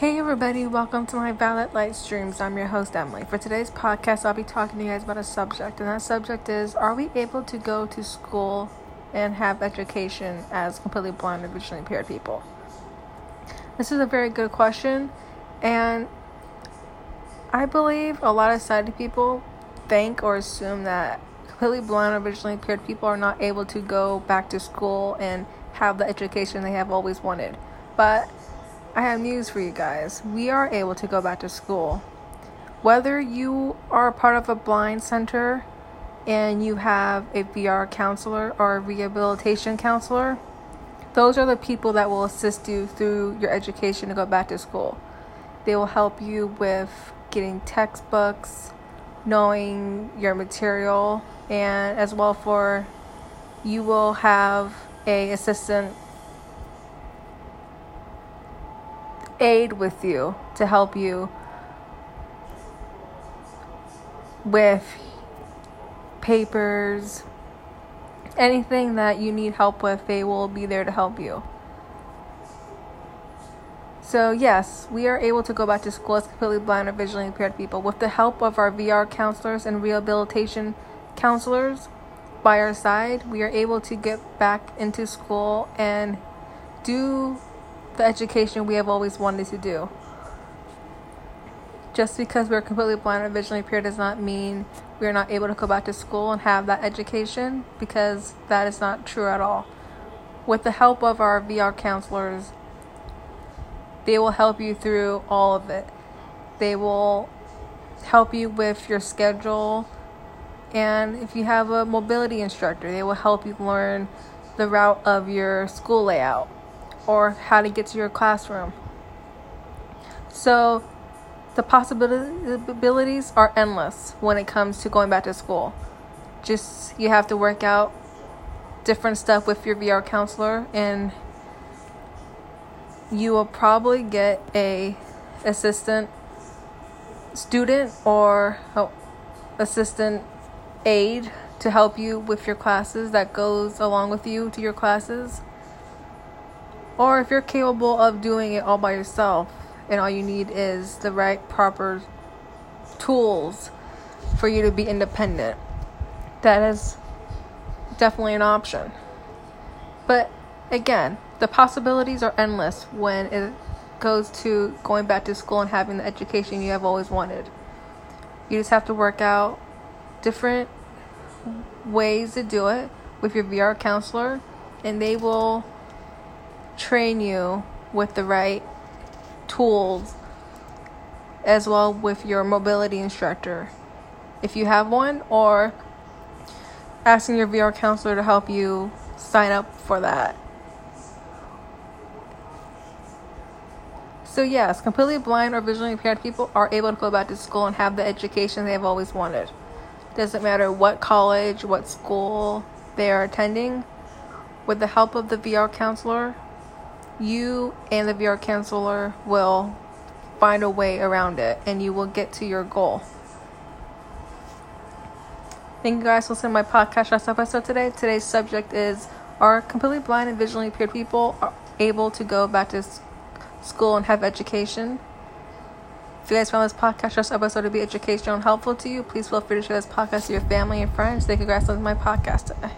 Hey everybody, welcome to my Violet Light Streams. I'm your host Emily. For today's podcast, I'll be talking to you guys about a subject, and that subject is Are we able to go to school and have education as completely blind or visually impaired people? This is a very good question, and I believe a lot of sighted people think or assume that completely blind or visually impaired people are not able to go back to school and have the education they have always wanted. But I have news for you guys. We are able to go back to school. Whether you are part of a blind center and you have a VR counselor or a rehabilitation counselor, those are the people that will assist you through your education to go back to school. They will help you with getting textbooks, knowing your material, and as well for you will have a assistant aid with you to help you with papers, anything that you need help with, they will be there to help you. So, yes, we are able to go back to school as completely blind or visually impaired people with the help of our VR counselors and rehabilitation counselors by our side. We are able to get back into school and do the education we have always wanted to do. Just because we're completely blind or visually impaired does not mean we are not able to go back to school and have that education because that is not true at all. With the help of our VR counselors, they will help you through all of it. They will help you with your schedule. And if you have a mobility instructor, they will help you learn the route of your school layout or how to get to your classroom. So the possibilities are endless when it comes to going back to school. Just you have to work out different stuff with your VR counselor and you will probably get a assistant student or oh, assistant aide to help you with your classes that goes along with you to your classes or if you're capable of doing it all by yourself and all you need is the right proper tools for you to be independent, that is definitely an option. But again, the possibilities are endless when it goes to going back to school and having the education you have always wanted. You just have to work out different ways to do it with your VR counselor, and they will train you with the right tools as well with your mobility instructor if you have one or asking your VR counselor to help you sign up for that. So, yes, completely blind or visually impaired people are able to go back to school and have the education they have always wanted. Doesn't matter what college, what school they are attending, with the help of the VR counselor, you and the VR counselor will find a way around it and you will get to your goal. Thank you guys for listening to my podcast last episode today. Today's subject is Are completely blind and visually impaired people able to go back to school and have education? If you guys found this podcast last episode to be educational and helpful to you, please feel free to share this podcast to your family and friends. Thank you guys for listening to my podcast today.